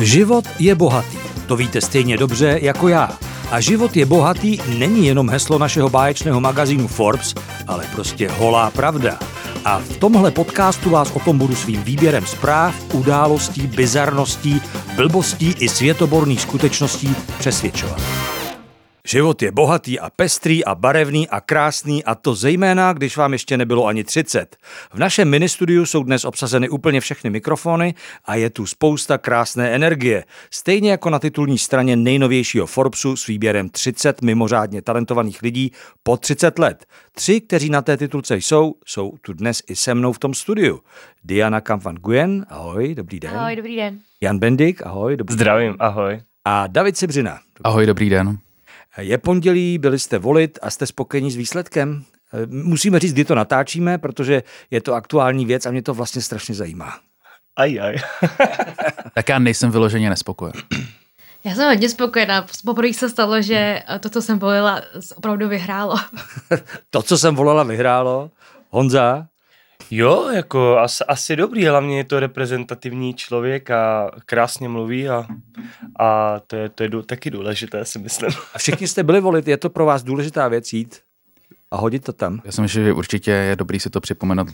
Život je bohatý, to víte stejně dobře jako já. A život je bohatý není jenom heslo našeho báječného magazínu Forbes, ale prostě holá pravda. A v tomhle podcastu vás o tom budu svým výběrem zpráv, událostí, bizarností, blbostí i světoborných skutečností přesvědčovat. Život je bohatý a pestrý a barevný a krásný a to zejména, když vám ještě nebylo ani 30. V našem ministudiu jsou dnes obsazeny úplně všechny mikrofony a je tu spousta krásné energie. Stejně jako na titulní straně nejnovějšího Forbesu s výběrem 30 mimořádně talentovaných lidí po 30 let. Tři, kteří na té titulce jsou, jsou tu dnes i se mnou v tom studiu. Diana Kampan Guyen, ahoj, dobrý den. Ahoj, dobrý den. Jan Bendik, ahoj, dobrý Zdravím, ahoj. A David Sibřina. Ahoj, dobrý den. Je pondělí, byli jste volit a jste spokojení s výsledkem? Musíme říct, kdy to natáčíme, protože je to aktuální věc a mě to vlastně strašně zajímá. Aj, aj. tak já nejsem vyloženě nespokojen. Já jsem hodně spokojená. Poprvé se stalo, že to, co jsem volila, opravdu vyhrálo. to, co jsem volila, vyhrálo. Honza? Jo, jako asi, asi dobrý, hlavně je to reprezentativní člověk a krásně mluví a, a to je, to je taky důležité, si myslím. A všichni jste byli volit, je to pro vás důležitá věc jít a hodit to tam? Já si myslím, že určitě je dobrý si to připomenout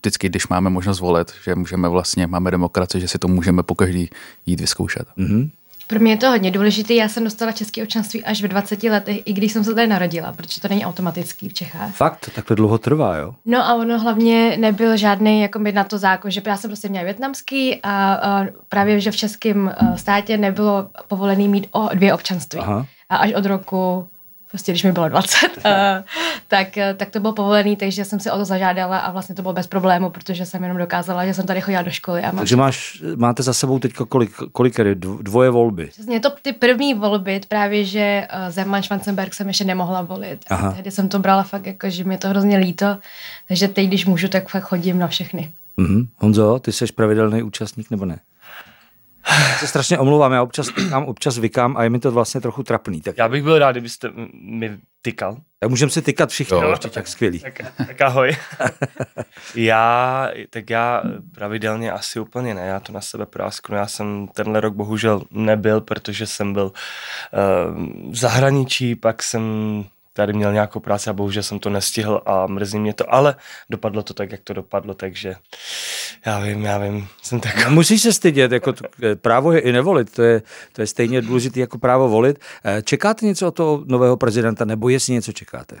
vždycky, když máme možnost volit, že můžeme vlastně, máme demokracii, že si to můžeme po každý jít vyzkoušet. Mm-hmm. Pro mě je to hodně důležité. Já jsem dostala české občanství až ve 20 letech, i když jsem se tady narodila, protože to není automatický v Čechách. Fakt? Tak to dlouho trvá, jo? No a ono hlavně nebyl žádný jako na to zákon, že já jsem prostě měla větnamský a, a právě, že v českém státě nebylo povolený mít o dvě občanství. Aha. A až od roku prostě když mi bylo 20, uh, tak, eh, tak to bylo povolený, takže jsem si o to zažádala a vlastně to bylo bez problému, protože jsem jenom dokázala, že jsem tady chodila do školy. A takže máš, máte za sebou teď kolik, kolik dvoje volby? Přesně, to ty první volby, právě, že uh, Zeman Schwarzenberg jsem ještě nemohla volit. Aha. A tehdy jsem to brala fakt jako, že mi to hrozně líto, takže teď, když můžu, tak fakt chodím na všechny. Mm-hmm. Honzo, ty jsi pravidelný účastník nebo ne? Já se strašně omlouvám, já občas tykám, občas vykám a je mi to vlastně trochu trapný. Tak... Já bych byl rád, kdybyste mi tykal. Tak můžeme si tykat všichni, jo, určitě, tak skvělý. Tak, tak ahoj. já, tak já pravidelně asi úplně ne, já to na sebe prásknu. Já jsem tenhle rok bohužel nebyl, protože jsem byl uh, v zahraničí, pak jsem tady měl nějakou práci a bohužel jsem to nestihl a mrzí mě to, ale dopadlo to tak, jak to dopadlo, takže já vím, já vím, jsem tak... Musíš se stydět, jako to, právo je i nevolit, to je, to je stejně důležité jako právo volit. Eh, čekáte něco od toho nového prezidenta, nebo jestli něco čekáte?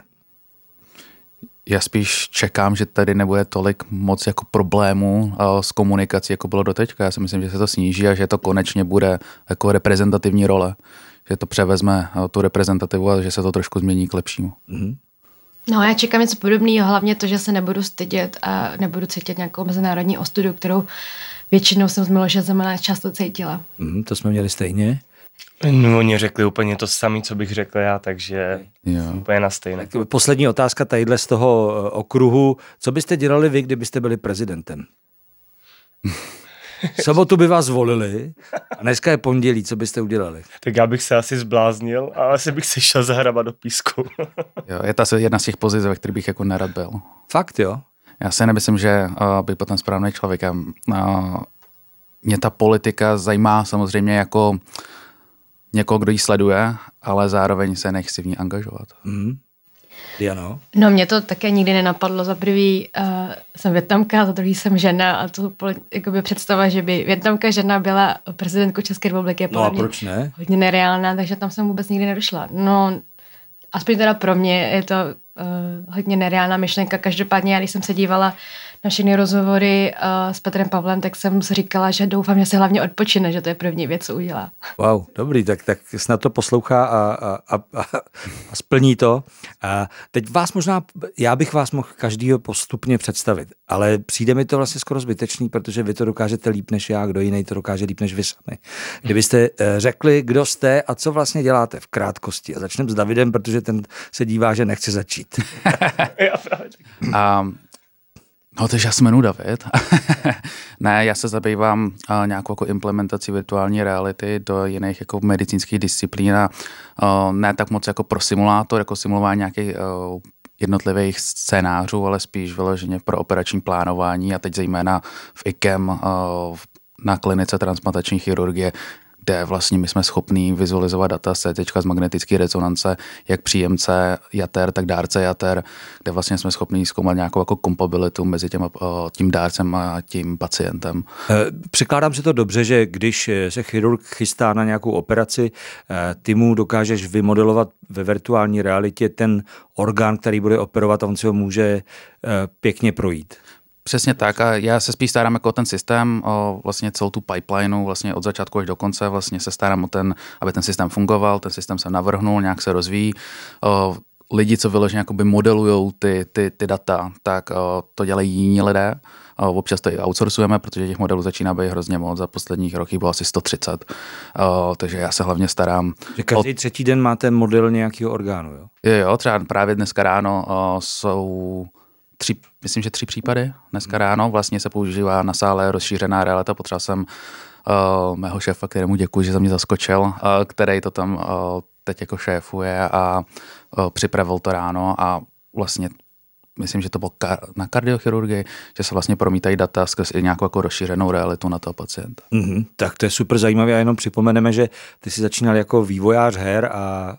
Já spíš čekám, že tady nebude tolik moc jako problémů eh, s komunikací, jako bylo doteďka. Já si myslím, že se to sníží a že to konečně bude jako reprezentativní role že to převezme eh, tu reprezentativu a že se to trošku změní k lepšímu. Mm-hmm. No já čekám něco podobného, hlavně to, že se nebudu stydět a nebudu cítit nějakou mezinárodní ostudu, kterou většinou jsem z Miloše Zemana často cítila. Mm, to jsme měli stejně. No, oni řekli úplně to samé, co bych řekl já, takže jo. úplně na stejné. Tak poslední otázka tadyhle z toho eh, okruhu. Co byste dělali vy, kdybyste byli prezidentem? sobotu by vás volili a dneska je pondělí, co byste udělali? Tak já bych se asi zbláznil a asi bych se šel zahrabat do písku. jo, je to jedna z těch pozic, ve kterých bych jako nerad byl. Fakt jo? Já si nemyslím, že uh, bych byl ten správný člověk. Uh, mě ta politika zajímá samozřejmě jako někoho, kdo ji sleduje, ale zároveň se nechci v ní angažovat. Mm. Diano? No mě to také nikdy nenapadlo. Za prvý uh, jsem větnamka, za druhý jsem žena a to jakoby představa, že by větnamka žena byla prezidentkou České republiky je no a proč ne? hodně nereálná, takže tam jsem vůbec nikdy nedošla. No, aspoň teda pro mě je to uh, hodně nereálná myšlenka. Každopádně já, když jsem se dívala na všechny rozhovory uh, s Petrem Pavlem, tak jsem si říkala, že doufám, že se hlavně odpočine, že to je první věc, co udělá. Wow, dobrý, tak, tak snad to poslouchá a, a, a, a splní to. A teď vás možná, já bych vás mohl každýho postupně představit, ale přijde mi to vlastně skoro zbytečný, protože vy to dokážete líp než já, kdo jiný to dokáže líp než vy sami. Kdybyste eh, řekli, kdo jste a co vlastně děláte v krátkosti. A začneme s Davidem, protože ten se dívá, že nechce začít. Um, No, takže já se jmenuji David. ne, já se zabývám uh, nějakou jako implementací virtuální reality do jiných jako medicínských disciplín a uh, ne tak moc jako pro simulátor, jako simulování nějakých uh, jednotlivých scénářů, ale spíš vyloženě pro operační plánování a teď zejména v IKEM uh, na klinice transplantační chirurgie, kde vlastně my jsme schopní vizualizovat data z CT z magnetické rezonance, jak příjemce jater, tak dárce jater, kde vlastně jsme schopni zkoumat nějakou jako kompabilitu mezi těm, tím dárcem a tím pacientem. Eh, překládám si to dobře, že když se chirurg chystá na nějakou operaci, eh, ty mu dokážeš vymodelovat ve virtuální realitě ten orgán, který bude operovat a on si ho může eh, pěkně projít. Přesně tak a já se spíš starám jako ten systém, o vlastně celou tu pipelineu, vlastně od začátku až do konce vlastně se starám o ten, aby ten systém fungoval, ten systém se navrhnul, nějak se rozvíjí. O, lidi, co vyloženě modelují ty, ty, ty data, tak o, to dělají jiní lidé. O, občas to i outsourcujeme, protože těch modelů začíná být hrozně moc. Za posledních roky bylo asi 130. O, takže já se hlavně starám. Že každý o... třetí den máte model nějakého orgánu, jo? Jo, jo třeba právě dneska ráno o, jsou tři, myslím, že tři případy dneska ráno. Vlastně se používá na sále rozšířená realita. Potřeboval jsem uh, mého šéfa, kterému děkuji, že za mě zaskočil, uh, který to tam uh, teď jako šéfuje a uh, připravil to ráno a vlastně myslím, že to bylo na kardiochirurgii, že se vlastně promítají data skrz nějakou jako rozšířenou realitu na toho pacienta. Mm-hmm, tak to je super zajímavé a jenom připomeneme, že ty jsi začínal jako vývojář her a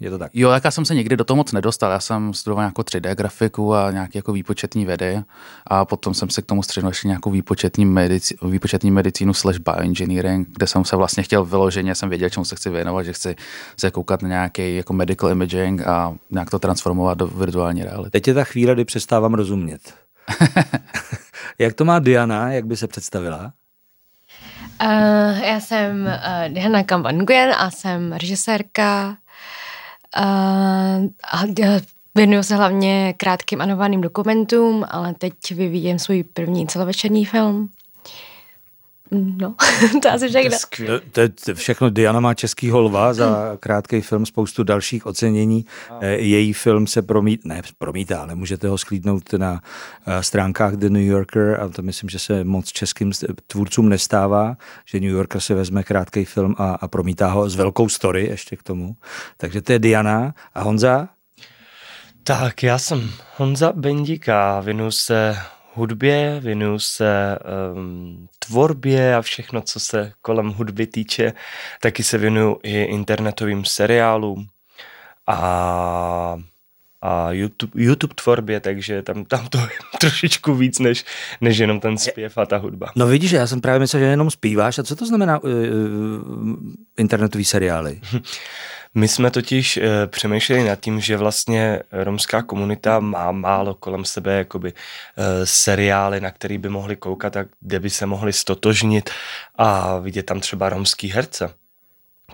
je to tak? Jo, jak já jsem se nikdy do toho moc nedostal. Já jsem studoval nějakou 3D grafiku a nějaké jako výpočetní vědy a potom jsem se k tomu střednul ještě nějakou výpočetní, medici, výpočetní medicínu slash bioengineering, kde jsem se vlastně chtěl vyloženě, jsem věděl, čemu se chci věnovat, že chci se koukat na nějaký jako medical imaging a nějak to transformovat do virtuální reality. Teď je ta chvíle, kdy přestávám rozumět. jak to má Diana, jak by se představila? Uh, já jsem uh, Diana Kamban Nguyen a jsem režisérka, a věnuju se hlavně krátkým anovaným dokumentům, ale teď vyvíjem svůj první celovečerní film. No, to asi všechno. To, to, to všechno. Diana má český holva za krátký film, spoustu dalších ocenění. Eh, její film se promít, ne, promítá, ale můžete ho sklídnout na eh, stránkách The New Yorker a to myslím, že se moc českým tvůrcům nestává, že New Yorker se vezme krátký film a, a promítá ho s velkou story ještě k tomu. Takže to je Diana a Honza? Tak, já jsem Honza Bendíka, věnuju se hudbě, věnuju se um, tvorbě a všechno, co se kolem hudby týče. Taky se věnuju i internetovým seriálům a, a YouTube, YouTube tvorbě, takže tam, tam to je trošičku víc, než, než jenom ten zpěv a ta hudba. No vidíš, já jsem právě myslel, že jenom zpíváš. A co to znamená uh, internetový seriály? My jsme totiž e, přemýšleli nad tím, že vlastně romská komunita má málo kolem sebe jakoby e, seriály, na který by mohli koukat a kde by se mohli stotožnit a vidět tam třeba romský herce.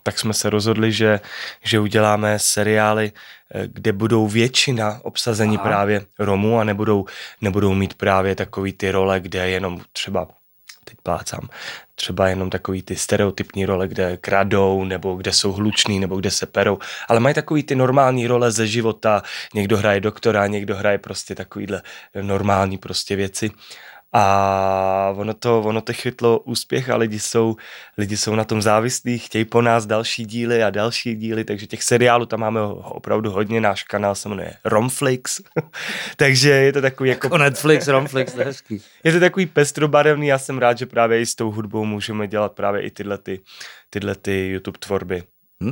Tak jsme se rozhodli, že, že uděláme seriály, eh, kde budou většina obsazení Aha. právě Romů a nebudou, nebudou mít právě takový ty role, kde jenom třeba teď plácám, třeba jenom takový ty stereotypní role, kde kradou, nebo kde jsou hluční, nebo kde se perou, ale mají takový ty normální role ze života, někdo hraje doktora, někdo hraje prostě takovýhle normální prostě věci a ono to, ono to chytlo úspěch a lidi jsou, lidi jsou na tom závislí, chtějí po nás další díly a další díly, takže těch seriálů tam máme opravdu hodně, náš kanál se jmenuje Romflix, takže je to takový jako... jako Netflix, Romflix, to je hezký. Je to takový pestrobarevný, já jsem rád, že právě i s tou hudbou můžeme dělat právě i tyhle, ty, tyhle ty YouTube tvorby.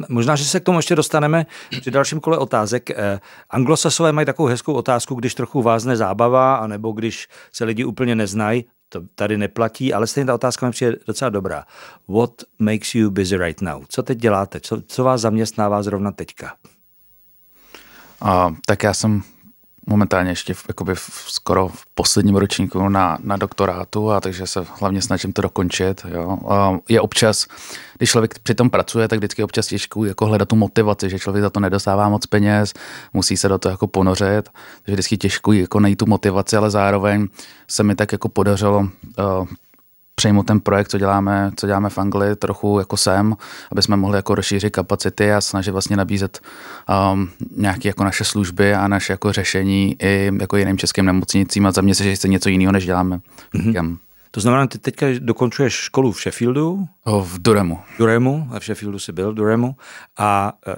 Možná, že se k tomu ještě dostaneme při dalším kole otázek. Eh, anglosasové mají takovou hezkou otázku, když trochu vázne zábava, anebo když se lidi úplně neznají, to tady neplatí, ale stejně ta otázka mi přijde docela dobrá. What makes you busy right now? Co teď děláte? Co, co vás zaměstnává zrovna teďka? Uh, tak já jsem momentálně ještě v, jakoby v, skoro v posledním ročníku na, na doktorátu a takže se hlavně snažím to dokončit. Jo. A je občas, když člověk přitom pracuje, tak vždycky občas těžkou jako hledat tu motivaci, že člověk za to nedostává moc peněz, musí se do toho jako ponořit, takže vždycky těžko jako najít tu motivaci, ale zároveň se mi tak jako podařilo uh, přejmout ten projekt, co děláme, co děláme v Anglii, trochu jako sem, aby jsme mohli jako rozšířit kapacity a snažit vlastně nabízet um, nějaké jako naše služby a naše jako řešení i jako jiným českým nemocnicím a zaměřit se, že chce něco jiného, než děláme. Mm-hmm. To znamená, ty teďka dokončuješ školu v Sheffieldu? O, v Duremu. Duremu, v Sheffieldu jsi byl, v Duremu. A e,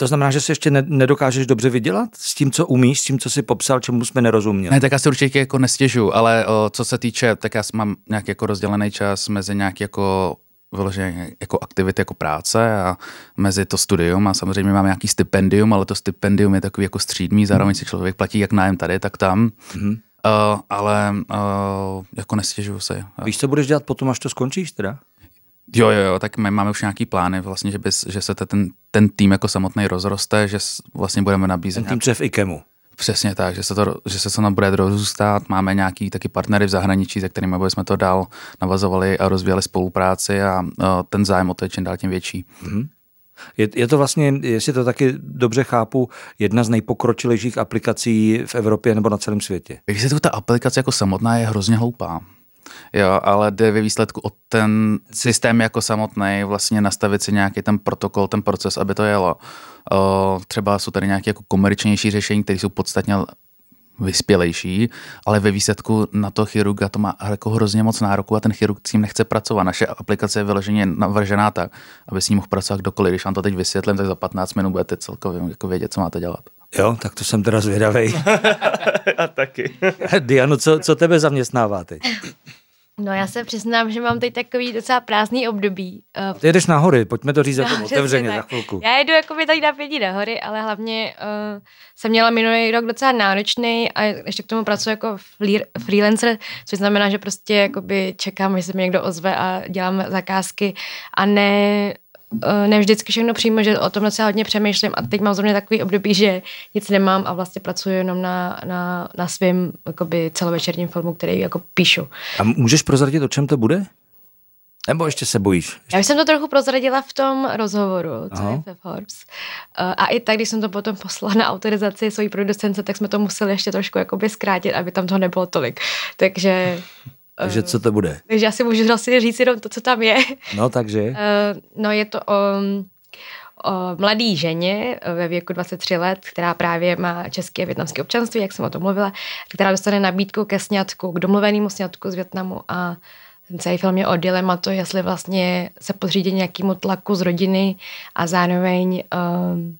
to, znamená, že si ještě ne, nedokážeš dobře vydělat s tím, co umíš, s tím, co si popsal, čemu jsme nerozuměli. Ne, tak já si určitě jako nestěžu, ale o, co se týče, tak já mám nějaký jako rozdělený čas mezi nějaký jako vyloženě jako aktivity, jako práce a mezi to studium a samozřejmě mám nějaký stipendium, ale to stipendium je takový jako střídmý, zároveň si člověk platí jak nájem tady, tak tam. Mm-hmm. Uh, ale uh, jako nestěžuju se. Víš, co budeš dělat potom, až to skončíš teda? Jo, jo, jo, tak my máme už nějaký plány, vlastně, že, bys, že se ten, ten tým jako samotný rozroste, že vlastně budeme nabízet. Ten tým, je v IKEMu. Přesně tak, že se to, že se to bude rozrůstat. Máme nějaký taky partnery v zahraničí, se kterými jsme to dál navazovali a rozvíjeli spolupráci a ten zájem o to je čím dál tím větší. Mm-hmm. Je, je to vlastně, jestli to taky dobře chápu, jedna z nejpokročilejších aplikací v Evropě nebo na celém světě. Když se to ta aplikace jako samotná je hrozně hloupá. Jo, ale jde ve výsledku o ten systém jako samotný, vlastně nastavit si nějaký ten protokol, ten proces, aby to jelo. O, třeba jsou tady nějaké jako komerčnější řešení, které jsou podstatně vyspělejší, ale ve výsledku na to chirurga to má jako hrozně moc nároku a ten chirurg s tím nechce pracovat. Naše aplikace je vyloženě navržená tak, aby s ním mohl pracovat kdokoliv. Když vám to teď vysvětlím, tak za 15 minut budete celkově jako vědět, co máte dělat. Jo, tak to jsem teda zvědavý. a taky. Diano, co, co tebe zaměstnává teď? No já se přiznám, že mám teď takový docela prázdný období. Ty jedeš na hory, pojďme to říct no, jako otevřeně tak. za chvilku. Já jedu jako by tady na pěti na hory, ale hlavně uh, jsem měla minulý rok docela náročný a ještě k tomu pracuji jako freelancer, což znamená, že prostě jakoby čekám, že se mi někdo ozve a dělám zakázky a ne ne vždycky všechno přímo, že o tom docela hodně přemýšlím a teď mám zrovna takový období, že nic nemám a vlastně pracuji jenom na, na, na svém celovečerním filmu, který jako píšu. A můžeš prozradit, o čem to bude? Nebo ještě se bojíš? Já už jsem to trochu prozradila v tom rozhovoru, co Aha. je Forbes. Eh, a i tak, když jsem to potom poslala na autorizaci svojí producence, tak jsme to museli ještě trošku jakoby zkrátit, aby tam toho nebylo tolik. Takže takže co to bude? Takže já si můžu vlastně říct jenom to, co tam je. No, takže? Uh, no, je to o, o mladý ženě ve věku 23 let, která právě má české a větnamské občanství, jak jsem o tom mluvila, která dostane nabídku ke sňatku, k domluvenému sňatku z Větnamu a ten celý film je o dilematu, jestli vlastně se podřídit nějakému tlaku z rodiny a zároveň um,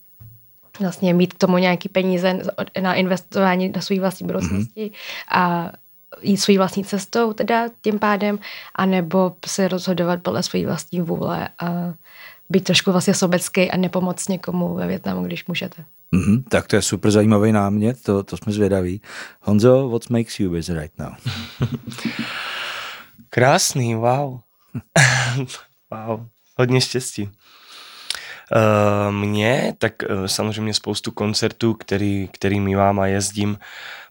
vlastně mít k tomu nějaký peníze na investování do své vlastní budoucnosti mm-hmm. a jít svojí vlastní cestou teda tím pádem, anebo se rozhodovat podle své vlastní vůle a být trošku vlastně sobecký a nepomoct někomu ve Větnamu, když můžete. Mm-hmm, tak to je super zajímavý námět, to, to jsme zvědaví. Honzo, what makes you busy right now? Krásný, wow. wow, hodně štěstí. Uh, mě, tak uh, samozřejmě spoustu koncertů, který, který mývám a jezdím,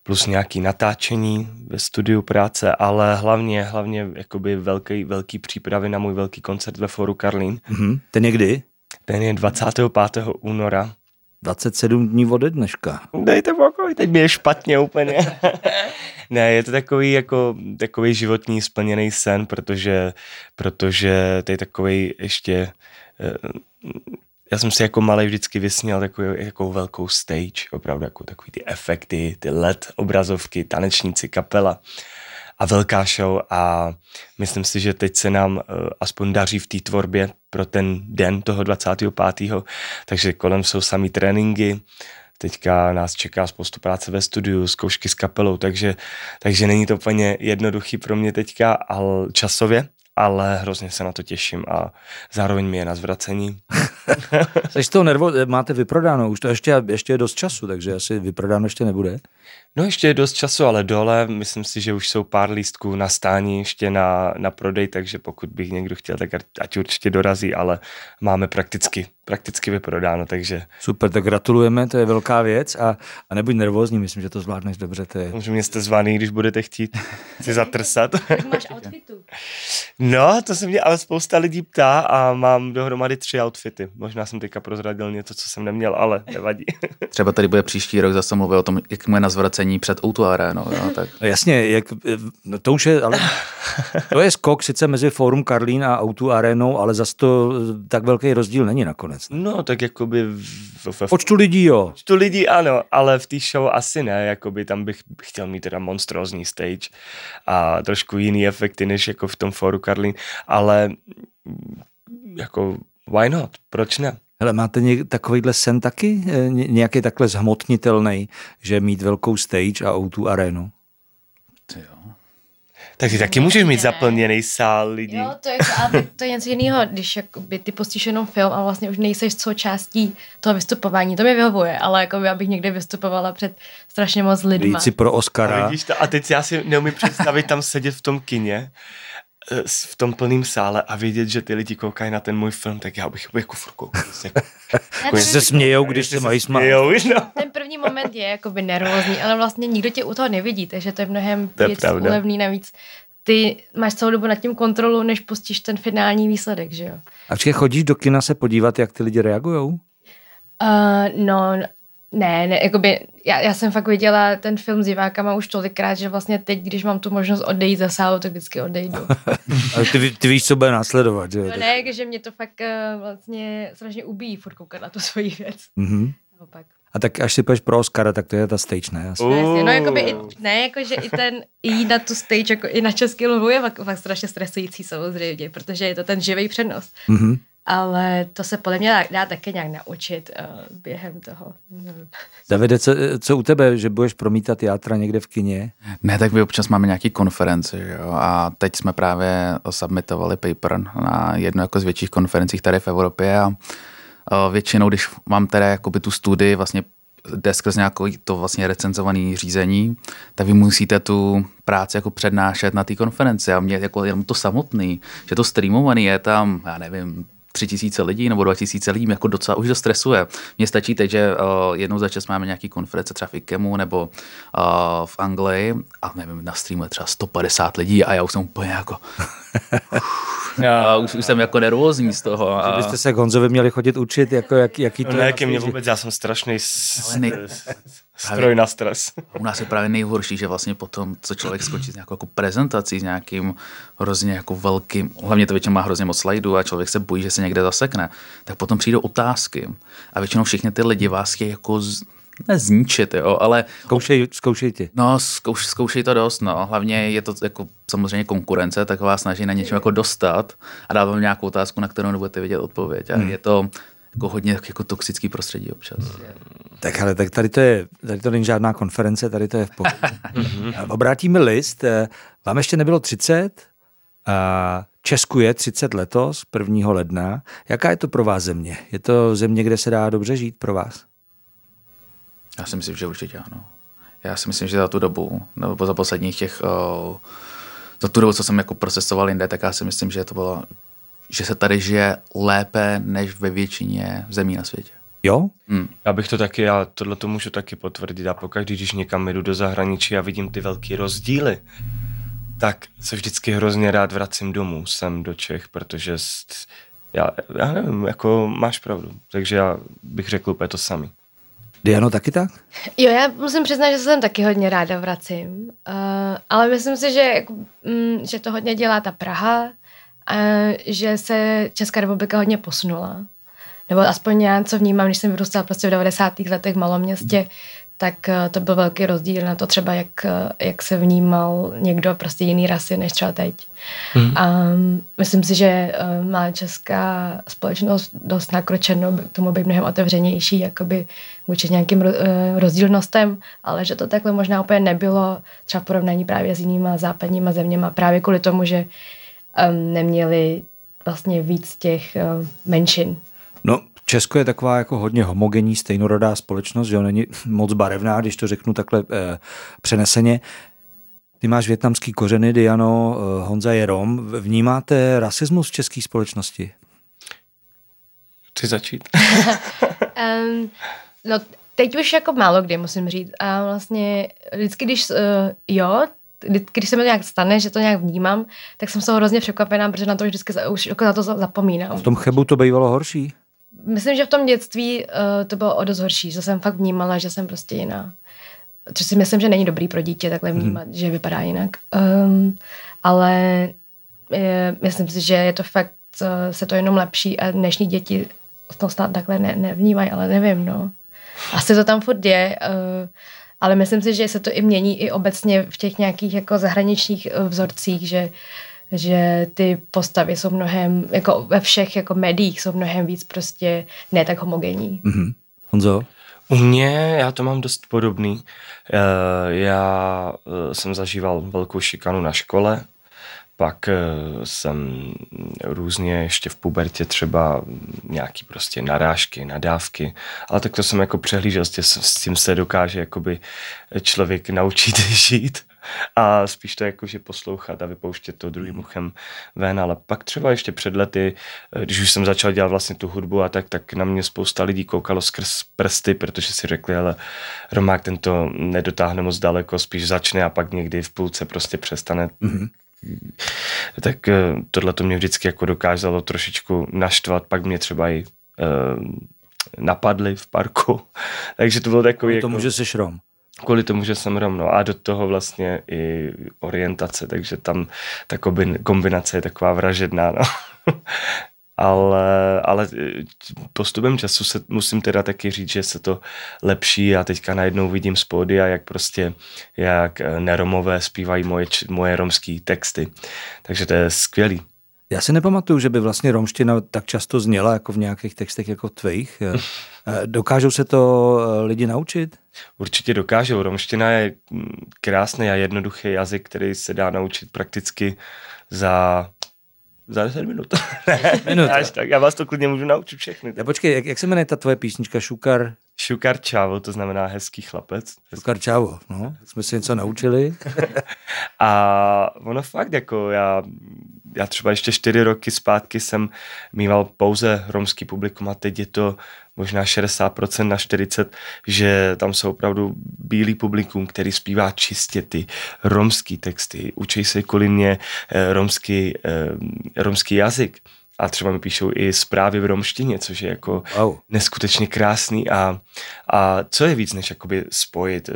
plus nějaký natáčení ve studiu práce, ale hlavně, hlavně jakoby velký, velký přípravy na můj velký koncert ve Foru Karlín. Mm-hmm. Ten je kdy? Ten je 25. února. 27 dní ode dneška. Dejte pokoj, teď mi je špatně úplně. ne, je to takový jako takový životní splněný sen, protože, protože to je takový ještě eh, já jsem si jako malý vždycky vysněl takovou jako velkou stage, opravdu jako takový ty efekty, ty LED obrazovky, tanečníci, kapela a velká show a myslím si, že teď se nám uh, aspoň daří v té tvorbě pro ten den toho 25. Takže kolem jsou samý tréninky, teďka nás čeká spoustu práce ve studiu, zkoušky s kapelou, takže, takže není to úplně jednoduchý pro mě teďka ale časově, ale hrozně se na to těším a zároveň mi je na zvracení. Jsi z toho nervo, máte vyprodáno, už to ještě, ještě je dost času, takže asi vyprodáno ještě nebude. No ještě je dost času, ale dole myslím si, že už jsou pár lístků na stání ještě na, na prodej, takže pokud bych někdo chtěl, tak ať určitě dorazí, ale máme prakticky, prakticky vyprodáno, takže... Super, tak gratulujeme, to je velká věc a, a nebuď nervózní, myslím, že to zvládneš dobře. To je... Můžu mě jste zvaný, když budete chtít si zatrsat. máš outfitu? No, to se mě ale spousta lidí ptá a mám dohromady tři outfity. Možná jsem teďka prozradil něco, co jsem neměl, ale nevadí. Třeba tady bude příští rok zase mluvit o tom, jak mu je na zvracení před Outu Arenou. Jo, tak. No jasně, jak, no to už je, ale to je skok sice mezi Forum Karlín a Outu Arenou, ale zase to tak velký rozdíl není nakonec. No, tak jakoby... V, v, počtu lidí, jo. Počtu lidí, ano, ale v té show asi ne, jakoby tam bych chtěl mít teda monstrózní stage a trošku jiný efekty, než jako v tom Foru Karlín, ale jako why not, proč ne? Hele, máte něk- takovýhle sen taky? E, nějaký takhle zhmotnitelný, že mít velkou stage a o arénu? Ty jo. Tak ty taky můžeš mít zaplněný sál lidí. Jo, to je, ale to je něco jiného, když jakoby, ty pustíš jenom film a vlastně už nejseš součástí toho vystupování. To mi vyhovuje, ale jako abych někde vystupovala před strašně moc lidma. Jít si pro Oscara. A, vidíš to? a teď já si neumím představit tam sedět v tom kině, v tom plném sále a vědět, že ty lidi koukají na ten můj film, tak já bych jako furt koukal. Oni se smějou, když se mají smát. No. Ten první moment je jakoby nervózní, ale vlastně nikdo tě u toho nevidí, takže to je mnohem To je ulevný navíc. Ty máš celou dobu nad tím kontrolu, než pustíš ten finální výsledek, že jo? A chodíš do kina se podívat, jak ty lidi reagujou? Uh, no, ne, ne, jakoby, já, já jsem fakt viděla ten film s divákama už tolikrát, že vlastně teď, když mám tu možnost odejít za sálu, tak vždycky odejdu. Ale ty, ty víš, co bude následovat, že jo? No ne, že mě to fakt uh, vlastně strašně ubíjí furt koukat na tu svoji věc. Mhm. Naopak. A tak až si půjdeš pro Oscara, tak to je ta stage, ne? Asi. No, jasně, no Uh. jakoby i, ne, jakože i ten, i na tu stage, jako i na český lvu je fakt, fakt strašně stresující samozřejmě, protože je to ten živý přenos. Mhm. Ale to se podle mě dá, také nějak naučit uh, během toho. No. Davide, co, co u tebe, že budeš promítat játra někde v kině? Ne, tak my občas máme nějaký konferenci, že jo? a teď jsme právě submitovali paper na jednu jako z větších konferencích tady v Evropě a a většinou, když mám teda jakoby tu studii vlastně jde skrz nějakou to vlastně recenzované řízení, tak vy musíte tu práci jako přednášet na té konferenci a mě jako jenom to samotný, že to streamovaný je tam, já nevím, tři tisíce lidí nebo dva tisíce lidí, jako docela už to stresuje. Mně stačí teď, že uh, jednou za čas máme nějaký konference třeba v IKEMu nebo uh, v Anglii a nevím, na streamu je třeba 150 lidí a já už jsem úplně jako... já už, už jsem jako nervózní z toho. Že A, byste se Honzovi měli chodit učit, jako jak, jaký to No je ne, ke mně vůbec, já jsem strašný s, nej- s, stroj na stres. u nás je právě nejhorší, že vlastně potom, co člověk skočí s nějakou jako prezentací, s nějakým hrozně jako velkým, hlavně to většinou má hrozně moc slajdů a člověk se bojí, že se někde zasekne, tak potom přijdou otázky a většinou všichni ty lidi vás chtějí jako z, ne zničit, jo, ale Zkoušej, zkoušej ti. No, zkouš, zkoušej to dost, no. Hlavně je to jako samozřejmě konkurence, tak vás snaží na něčem jako dostat a dát vám nějakou otázku, na kterou nebudete vědět odpověď. A je to jako hodně jako toxický prostředí občas. Tak ale tak tady to je, tady to není žádná konference, tady to je v pohodě. Obrátíme list, eh, vám ještě nebylo 30, a Česku je 30 letos, 1. ledna. Jaká je to pro vás země? Je to země, kde se dá dobře žít pro vás? Já si myslím, že určitě ano. Já si myslím, že za tu dobu, nebo za posledních těch, uh, za tu dobu, co jsem jako procesoval jinde, tak já si myslím, že to bylo, že se tady žije lépe než ve většině zemí na světě. Jo? Já bych to taky, já tohle to můžu taky potvrdit. A pokaždý, když někam jdu do zahraničí a vidím ty velký rozdíly, tak se vždycky hrozně rád vracím domů, sem do Čech, protože s- já, já nevím, jako máš pravdu. Takže já bych řekl úplně to samý. Diano, taky tak? Jo, já musím přiznat, že se sem taky hodně ráda vracím, uh, ale myslím si, že, mm, že to hodně dělá ta Praha, a že se Česká republika hodně posunula. Nebo aspoň já, co vnímám, když jsem vyrůstala prostě v 90. letech v malom městě, tak eh, to byl velký rozdíl na to třeba, jak, eh, jak se vnímal někdo prostě jiný rasy než třeba teď. Hmm. A myslím si, že eh, má česká společnost dost nakročeno k tomu být mnohem otevřenější jakoby vůči nějakým ro- rozdílnostem, ale že to takhle možná úplně nebylo třeba v porovnání právě s jinýma západníma zeměma, právě kvůli tomu, že um, neměli vlastně víc těch uh, menšin. No, Česko je taková jako hodně homogenní, stejnorodá společnost, že jo, není moc barevná, když to řeknu takhle eh, přeneseně. Ty máš větnamský kořeny, Diano, eh, Honza je Rom. Vnímáte rasismus v české společnosti? Chci začít? Um, no, teď už jako málo kdy, musím říct. A vlastně vždycky, když uh, jo, když se mi to nějak stane, že to nějak vnímám, tak jsem z toho hrozně překvapená, protože na to vždycky za, už jako na to za- zapomínám. V tom Chebu to bývalo horší? Myslím, že v tom dětství uh, to bylo o dost horší, že jsem fakt vnímala, že jsem prostě jiná. Což si myslím, že není dobrý pro dítě takhle vnímat, mm. že vypadá jinak. Um, ale je, myslím si, že je to fakt, uh, se to jenom lepší a dnešní děti to snad takhle ne, nevnímají, ale nevím, no. Asi to tam furt je, uh, ale myslím si, že se to i mění i obecně v těch nějakých jako zahraničních uh, vzorcích, že že ty postavy jsou mnohem, jako ve všech jako médiích jsou mnohem víc prostě ne tak homogenní. Mm-hmm. Honzo? U mě, já to mám dost podobný. Eh, já eh, jsem zažíval velkou šikanu na škole, pak eh, jsem různě ještě v pubertě třeba nějaký prostě narážky, nadávky, ale tak to jsem jako přehlížel, s tím se dokáže jakoby člověk naučit žít a spíš to jako, že poslouchat a vypouštět to druhým hmm. uchem ven, ale pak třeba ještě před lety, když už jsem začal dělat vlastně tu hudbu a tak, tak na mě spousta lidí koukalo skrz prsty, protože si řekli, ale Romák ten to nedotáhne moc daleko, spíš začne a pak někdy v půlce prostě přestane. Mm-hmm tak eh, tohle to mě vždycky jako dokázalo trošičku naštvat, pak mě třeba i uh, napadli v parku, takže to bylo takový... Tomu, jako, že jsi Rom. Kvůli tomu, že jsem Rom, no a do toho vlastně i orientace, takže tam ta kombinace je taková vražedná, no. ale, ale eh, postupem času se musím teda taky říct, že se to lepší a teďka najednou vidím z pódia, jak prostě, jak eh, neromové zpívají moje, moje romské texty. Takže to je skvělý. Já si nepamatuju, že by vlastně romština tak často zněla jako v nějakých textech jako tvých. Eh, dokážou se to lidi naučit? Určitě dokážou. Romština je mm, krásný a jednoduchý jazyk, který se dá naučit prakticky za za 10 minut. ne, minut. Až tak, já vás to klidně můžu naučit všechny. Já počkej, jak, jak se jmenuje ta tvoje písnička Šukar? Šukar Čávo, to znamená hezký chlapec. Šukar Čávo, no, jsme si něco naučili. a ono fakt, jako já, já třeba ještě čtyři roky zpátky jsem mýval pouze romský publikum a teď je to možná 60% na 40, že tam jsou opravdu bílý publikum, který zpívá čistě ty romský texty, učí se kvůli mě eh, romský, eh, romský jazyk a třeba mi píšou i zprávy v romštině, což je jako wow. neskutečně krásný a, a co je víc, než jakoby spojit eh,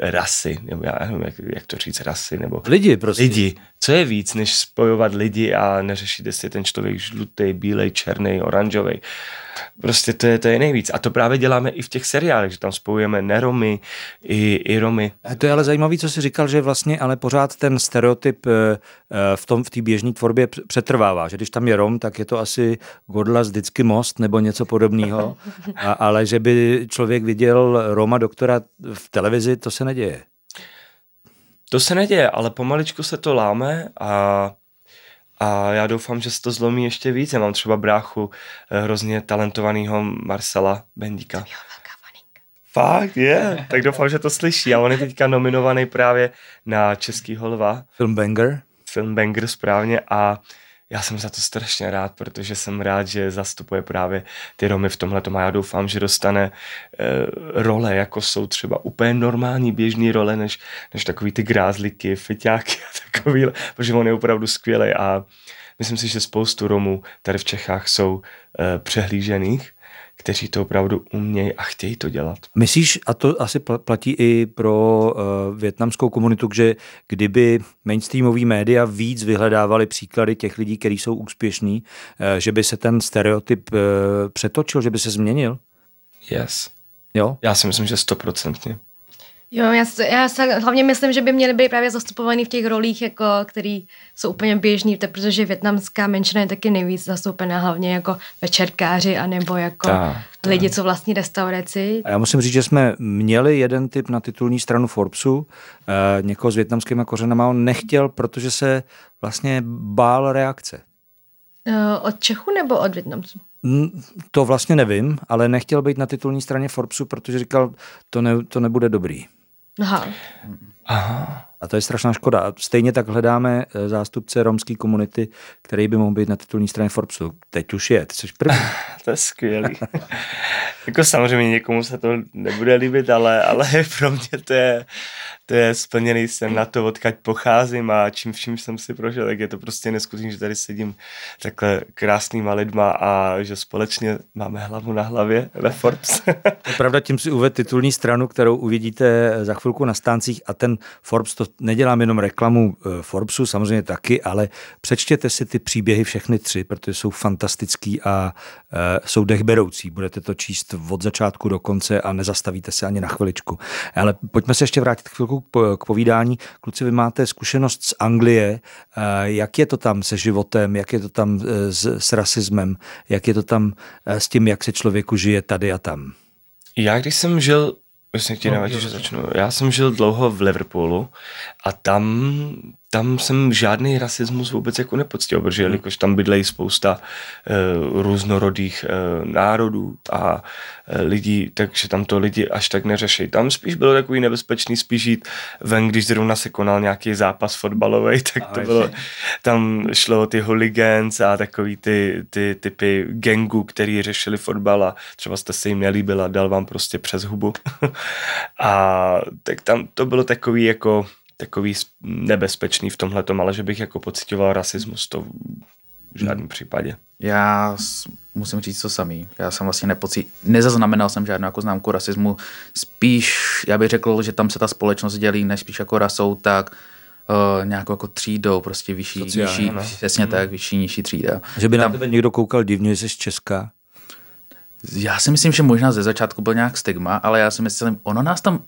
rasy, nebo já nevím, jak, jak to říct, rasy, nebo... Lidi, prostě. Lidi. Co je víc, než spojovat lidi a neřešit, jestli je ten člověk žlutý, bílej, černý, oranžový. Prostě to je, to je nejvíc. A to právě děláme i v těch seriálech, že tam spojujeme neromy i, i romy. A to je ale zajímavé, co jsi říkal, že vlastně ale pořád ten stereotyp eh, eh, v tom v té běžné tvorbě přetrvává, že když tam je rom, tak je to asi Godlas vždycky most nebo něco podobného, ale že by člověk viděl Roma doktora v televizi, to se neděje. To se neděje, ale pomaličku se to láme a a já doufám, že se to zlomí ještě víc. Já mám třeba bráchu eh, hrozně talentovaného Marcela Bendíka. Fakt, je. Yeah. Tak doufám, že to slyší. A on je teďka nominovaný právě na Český holva. Film Banger. Film Banger, správně. A já jsem za to strašně rád, protože jsem rád, že zastupuje právě ty Romy v tomhle a já doufám, že dostane e, role, jako jsou třeba úplně normální běžný role, než, než takový ty grázliky, fiťáky a takový, protože on je opravdu skvělý a myslím si, že spoustu Romů tady v Čechách jsou e, přehlížených kteří to opravdu umějí a chtějí to dělat. Myslíš, a to asi platí i pro uh, větnamskou komunitu, že kdyby mainstreamový média víc vyhledávali příklady těch lidí, kteří jsou úspěšní, uh, že by se ten stereotyp uh, přetočil, že by se změnil? Yes. Jo? Já si myslím, že stoprocentně. Jo, já, já se hlavně myslím, že by měly být právě zastupovaný v těch rolích, jako, který jsou úplně běžný, protože větnamská menšina je taky nejvíc zastoupená hlavně jako večerkáři anebo jako ta, ta. lidi, co vlastní restauraci. A já musím říct, že jsme měli jeden typ na titulní stranu Forbesu, eh, někoho s větnamskými kořenama, on nechtěl, protože se vlastně bál reakce. Eh, od Čechu nebo od Větnamců? To vlastně nevím, ale nechtěl být na titulní straně Forbesu, protože říkal, to, ne, to nebude dobrý. Aha. Aha. A to je strašná škoda. A stejně tak hledáme eh, zástupce romské komunity, který by mohl být na titulní straně Forbesu. Teď už je, ty jsi první. to je skvělý. jako samozřejmě někomu se to nebude líbit, ale, ale pro mě to je, to je splněný sen na to, odkud pocházím a čím vším jsem si prožil, tak je to prostě neskutečné, že tady sedím takhle krásnýma lidma a že společně máme hlavu na hlavě ve Forbes. pravda, tím si uved titulní stranu, kterou uvidíte za chvilku na stáncích a ten Forbes to nedělám jenom reklamu eh, Forbesu, samozřejmě taky, ale přečtěte si ty příběhy všechny tři, protože jsou fantastický a uh, jsou dechberoucí. Budete to číst od začátku do konce a nezastavíte se ani na chviličku. Ale pojďme se ještě vrátit chvilku k povídání. Kluci, vy máte zkušenost z Anglie. Uh, jak je to tam se životem, jak je to tam s, s rasismem, jak je to tam s tím, jak se člověku žije tady a tam? Já když jsem žil Vlastně ti nevadí, že začnu. Já jsem žil dlouho v Liverpoolu a tam tam jsem žádný rasismus vůbec jako nepoctil, protože hmm. jelikož tam bydlejí spousta uh, různorodých uh, národů a uh, lidí, takže tam to lidi až tak neřeší. Tam spíš bylo takový nebezpečný spíš jít ven, když zrovna se konal nějaký zápas fotbalový, tak to bylo, tam šlo o ty hooligans a takový ty, ty typy gengu, který řešili fotbal a třeba jste se jim nelíbila, dal vám prostě přes hubu. a tak tam to bylo takový jako takový nebezpečný v tomhle, ale že bych jako pocitoval rasismus, to v žádném hmm. případě. Já musím říct to samý. Já jsem vlastně nepocí, nezaznamenal jsem žádnou jako známku rasismu. Spíš, já bych řekl, že tam se ta společnost dělí než spíš jako rasou, tak uh, nějakou jako třídou, prostě vyšší, Sociálně, nižší, no. přesně hmm. tak, vyšší, nižší třída. Že by tam, na tebe někdo koukal divně, že jsi z Česka? Já si myslím, že možná ze začátku byl nějak stigma, ale já si myslím, ono nás tam,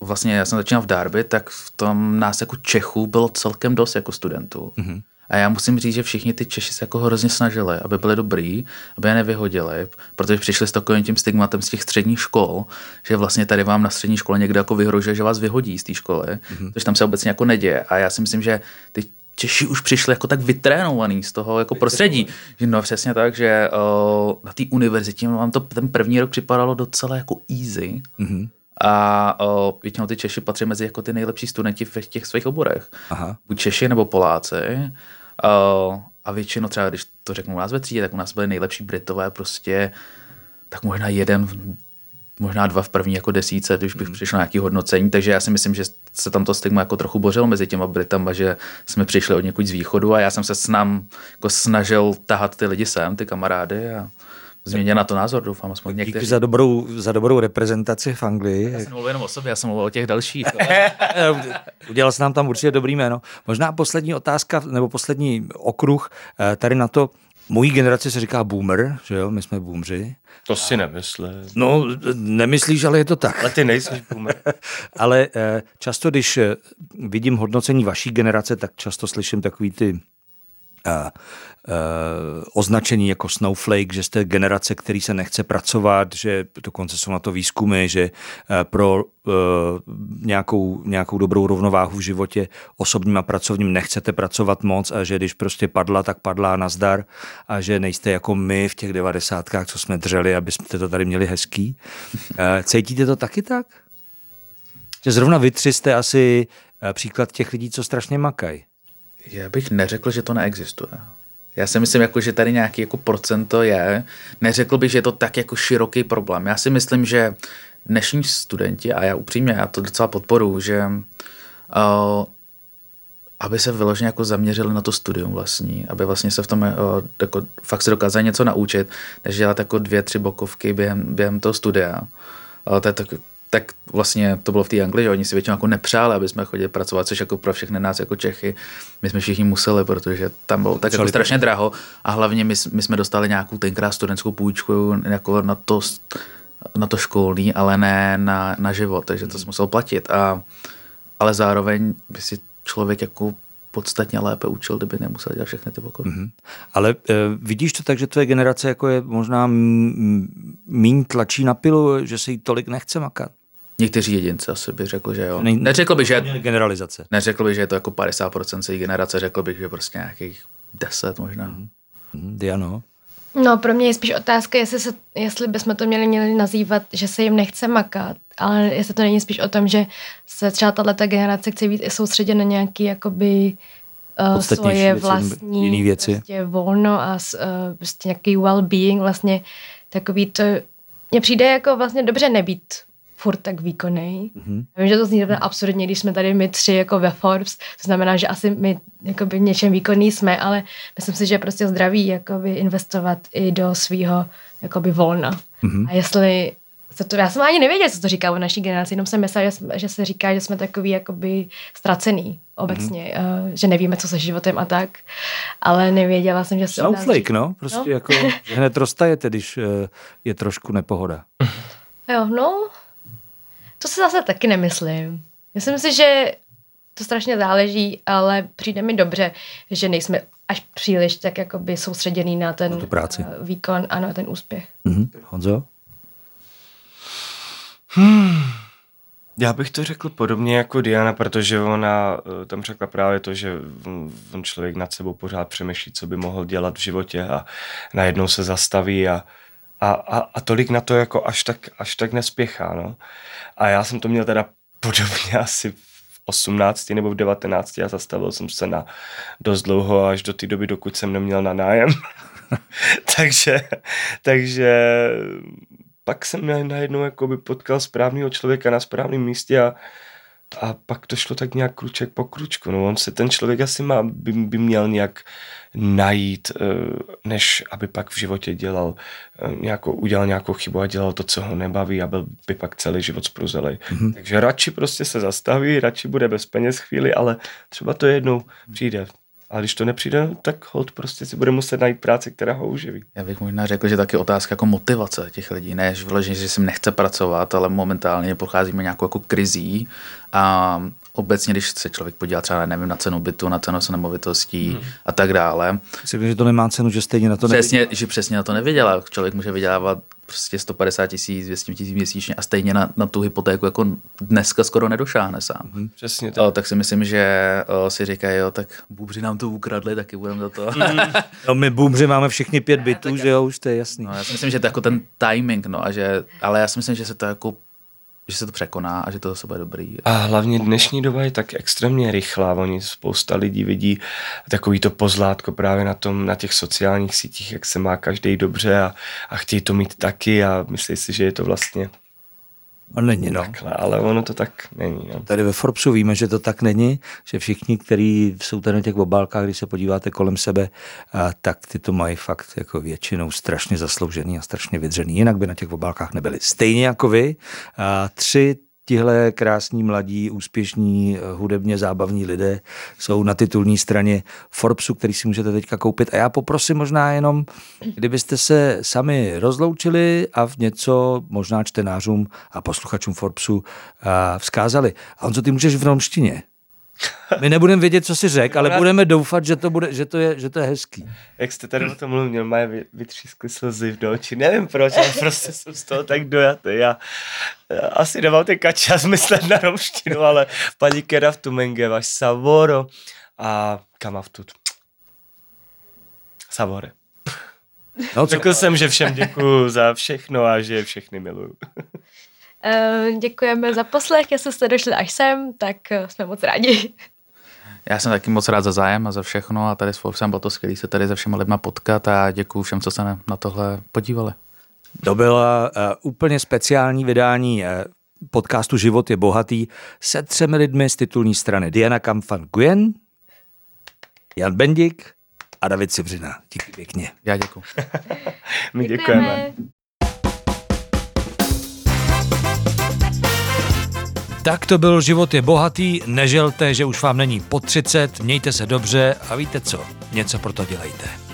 vlastně já jsem začínal v Darby, tak v tom nás jako Čechů bylo celkem dost jako studentů. Mm-hmm. A já musím říct, že všichni ty Češi se jako hrozně snažili, aby byli dobrý, aby je nevyhodili, protože přišli s takovým tím stigmatem z těch středních škol, že vlastně tady vám na střední škole někdo jako vyhrožuje, že vás vyhodí z té školy, mm-hmm. což tam se obecně jako neděje. A já si myslím, že ty Češi už přišli jako tak vytrénovaný z toho jako prostředí. Že no přesně tak, že uh, na té univerzitě vám to ten první rok připadalo docela jako easy. Mm-hmm. A uh, většinou ty Češi patří mezi jako ty nejlepší studenti v těch svých oborech. Aha. Buď Češi nebo Poláci. Uh, a většinou třeba, když to řeknu u nás ve třídě, tak u nás byly nejlepší Britové prostě tak možná jeden možná dva v první jako desíce, když bych mm. přišel na nějaký hodnocení, takže já si myslím, že se tam to stigma jako trochu bořilo mezi těma Britama, že jsme přišli od někud z východu a já jsem se s nám jako snažil tahat ty lidi sem, ty kamarády a změnit na to názor, doufám. Aspoň někteří. Díky za dobrou, za dobrou reprezentaci v Anglii. Já jsem mluvil jenom o sobě, já jsem mluvil o těch dalších. Udělal jsi nám tam určitě dobrý jméno. Možná poslední otázka, nebo poslední okruh eh, tady na to, Mojí generace se říká boomer, že jo, my jsme boomři. To si nemyslím. No, nemyslíš, ale je to tak. Ale ty nejsi boomer. ale eh, často, když eh, vidím hodnocení vaší generace, tak často slyším takový ty označení jako snowflake, že jste generace, který se nechce pracovat, že dokonce jsou na to výzkumy, že pro nějakou, nějakou dobrou rovnováhu v životě osobním a pracovním nechcete pracovat moc a že když prostě padla, tak padla nazdar a že nejste jako my v těch devadesátkách, co jsme dřeli, aby jsme to tady měli hezký. Cítíte to taky tak? Že zrovna vy tři jste asi příklad těch lidí, co strašně makají. Já bych neřekl, že to neexistuje. Já si myslím, jako, že tady nějaký jako procento je. Neřekl bych, že je to tak jako široký problém. Já si myslím, že dnešní studenti, a já upřímně, já to docela podporu, že uh, aby se vyloženě jako zaměřili na to studium vlastní, aby vlastně se v tom uh, jako, fakt se dokázali něco naučit, než dělat jako dvě, tři bokovky během, během toho studia. Uh, to je tak, tak vlastně to bylo v té Anglii, že oni si většinou jako nepřáli, aby jsme chodili pracovat, což jako pro všechny nás jako Čechy, my jsme všichni museli, protože tam bylo tak jako strašně draho a hlavně my, my jsme dostali nějakou tenkrát studentskou půjčku jako na to, na to školní, ale ne na, na život, takže to jsem musel platit. A, ale zároveň by si člověk jako podstatně lépe učil, kdyby nemusel dělat všechny ty pokoje. Mm-hmm. Ale e, vidíš to tak, že tvoje generace jako je možná míň tlačí na pilu, že se jí tolik nechce makat? Někteří jedinci asi bych řekl, že jo. Ne, neřekl bych, že... Generalizace. Neřekl bych, že je to jako 50% celé generace, řekl bych, že prostě nějakých 10 možná. Mm. Diano? No, pro mě je spíš otázka, jestli, se, jestli bychom to měli, měli nazývat, že se jim nechce makat, ale jestli to není spíš o tom, že se třeba tato generace chce být i soustředit na nějaký jakoby uh, svoje věci, vlastní jiný věci. Prostě volno a uh, prostě nějaký well-being, vlastně takový to, mně přijde jako vlastně dobře nebýt furt tak výkonný. Mm-hmm. vím, že to zní mm-hmm. absurdně, když jsme tady my tři jako ve Forbes, to znamená, že asi my jakoby v něčem výkonný jsme, ale myslím si, že je prostě zdraví jakoby investovat i do svého jakoby volna. Mm-hmm. A jestli se to, já jsem ani nevěděla, co to říká o naší generaci, jenom jsem myslela, že, že se říká, že jsme takový jakoby ztracený obecně, mm-hmm. uh, že nevíme, co se životem a tak, ale nevěděla jsem, že se Snowflake, no, prostě no? jako hned roztajete, když uh, je trošku nepohoda. Jo, no, to si zase taky nemyslím. Myslím si, že to strašně záleží, ale přijde mi dobře, že nejsme až příliš tak jakoby soustředěný na ten na práci. Uh, výkon a na ten úspěch. Mm-hmm. Honzo? Hmm. Já bych to řekl podobně jako Diana, protože ona eh, tam řekla právě to, že on člověk nad sebou pořád přemýšlí, co by mohl dělat v životě a najednou se zastaví a, a, a, a tolik na to jako až tak, až tak nespěchá. No. A já jsem to měl teda podobně asi v 18 nebo v 19 a zastavil jsem se na dost dlouho až do té doby, dokud jsem neměl na nájem. takže, takže pak jsem najednou jakoby potkal správného člověka na správném místě a, a pak to šlo tak nějak kruček po kručku. No, on se ten člověk asi má, by, by měl nějak najít, eh, než aby pak v životě dělal eh, nějakou, udělal nějakou chybu a dělal to, co ho nebaví a byl by pak celý život spruzelej. Mm-hmm. Takže radši prostě se zastaví, radši bude bez peněz chvíli, ale třeba to jednou přijde. A když to nepřijde, tak hold prostě si bude muset najít práci, která ho uživí. Já bych možná řekl, že taky otázka jako motivace těch lidí. Ne, že vyloženě, že si nechce pracovat, ale momentálně procházíme nějakou jako krizí a obecně, když se člověk podívá třeba, nevím, na cenu bytu, na cenu nemovitostí hmm. a tak dále. Myslím, že to nemá cenu, že stejně na to přesně. Že přesně na to nevydělá. Člověk může vydělávat prostě 150 tisíc, 200 tisíc měsíčně a stejně na, na tu hypotéku jako dneska skoro nedošáhne sám. Hmm. Přesně tak. O, tak si myslím, že o, si říkají, jo, tak bůbři nám to ukradli, taky budeme za to. Hmm. no my bůbři máme všichni pět bytů, že jo, už to je jasný. No, já si myslím, že to je jako ten timing, no, a že, ale já si myslím, že se to jako že se to překoná a že to zase bude dobrý. A hlavně dnešní doba je tak extrémně rychlá. Oni spousta lidí vidí takový to pozlátko právě na, tom, na těch sociálních sítích, jak se má každý dobře a, a chtějí to mít taky a myslí si, že je to vlastně a není, no. Takhle, ale ono to tak není. No. Tady ve Forbesu víme, že to tak není, že všichni, kteří jsou tady na těch obálkách, když se podíváte kolem sebe, a, tak ty to mají fakt jako většinou strašně zasloužený a strašně vydřený. Jinak by na těch obálkách nebyli. Stejně jako vy, a tři tihle krásní, mladí, úspěšní, eh, hudebně zábavní lidé jsou na titulní straně Forbesu, který si můžete teďka koupit. A já poprosím možná jenom, kdybyste se sami rozloučili a v něco možná čtenářům a posluchačům Forbesu eh, vzkázali. A on co ty můžeš v romštině? My nebudeme vědět, co si řek, ale budeme doufat, že to, bude, že to, je, že to je hezký. Jak jste tady o tom mluvil, mají vytřískly slzy v oči. Nevím proč, ale prostě jsem z toho tak dojatý. Já, já asi nemám ten kačas myslet na romštinu, ale paní Kera v Tumenge, váš Savoro a Kamavtut. Savore. No, Řekl jsem, že všem děkuju za všechno a že všechny miluju. Uh, děkujeme za poslech, jestli jste došli až sem, tak uh, jsme moc rádi. Já jsem taky moc rád za zájem a za všechno a tady s Forbesem bylo to skvělé se tady se všema lidma potkat a děkuji všem, co se na tohle podívali. To bylo uh, úplně speciální vydání uh, podcastu Život je bohatý se třemi lidmi z titulní strany Diana Kamfan Guyen, Jan Bendik a David Sivřina. Díky pěkně. Já děkuji. My děkujeme. děkujeme. Tak to byl Život je bohatý, neželte, že už vám není po 30, mějte se dobře a víte co, něco pro to dělejte.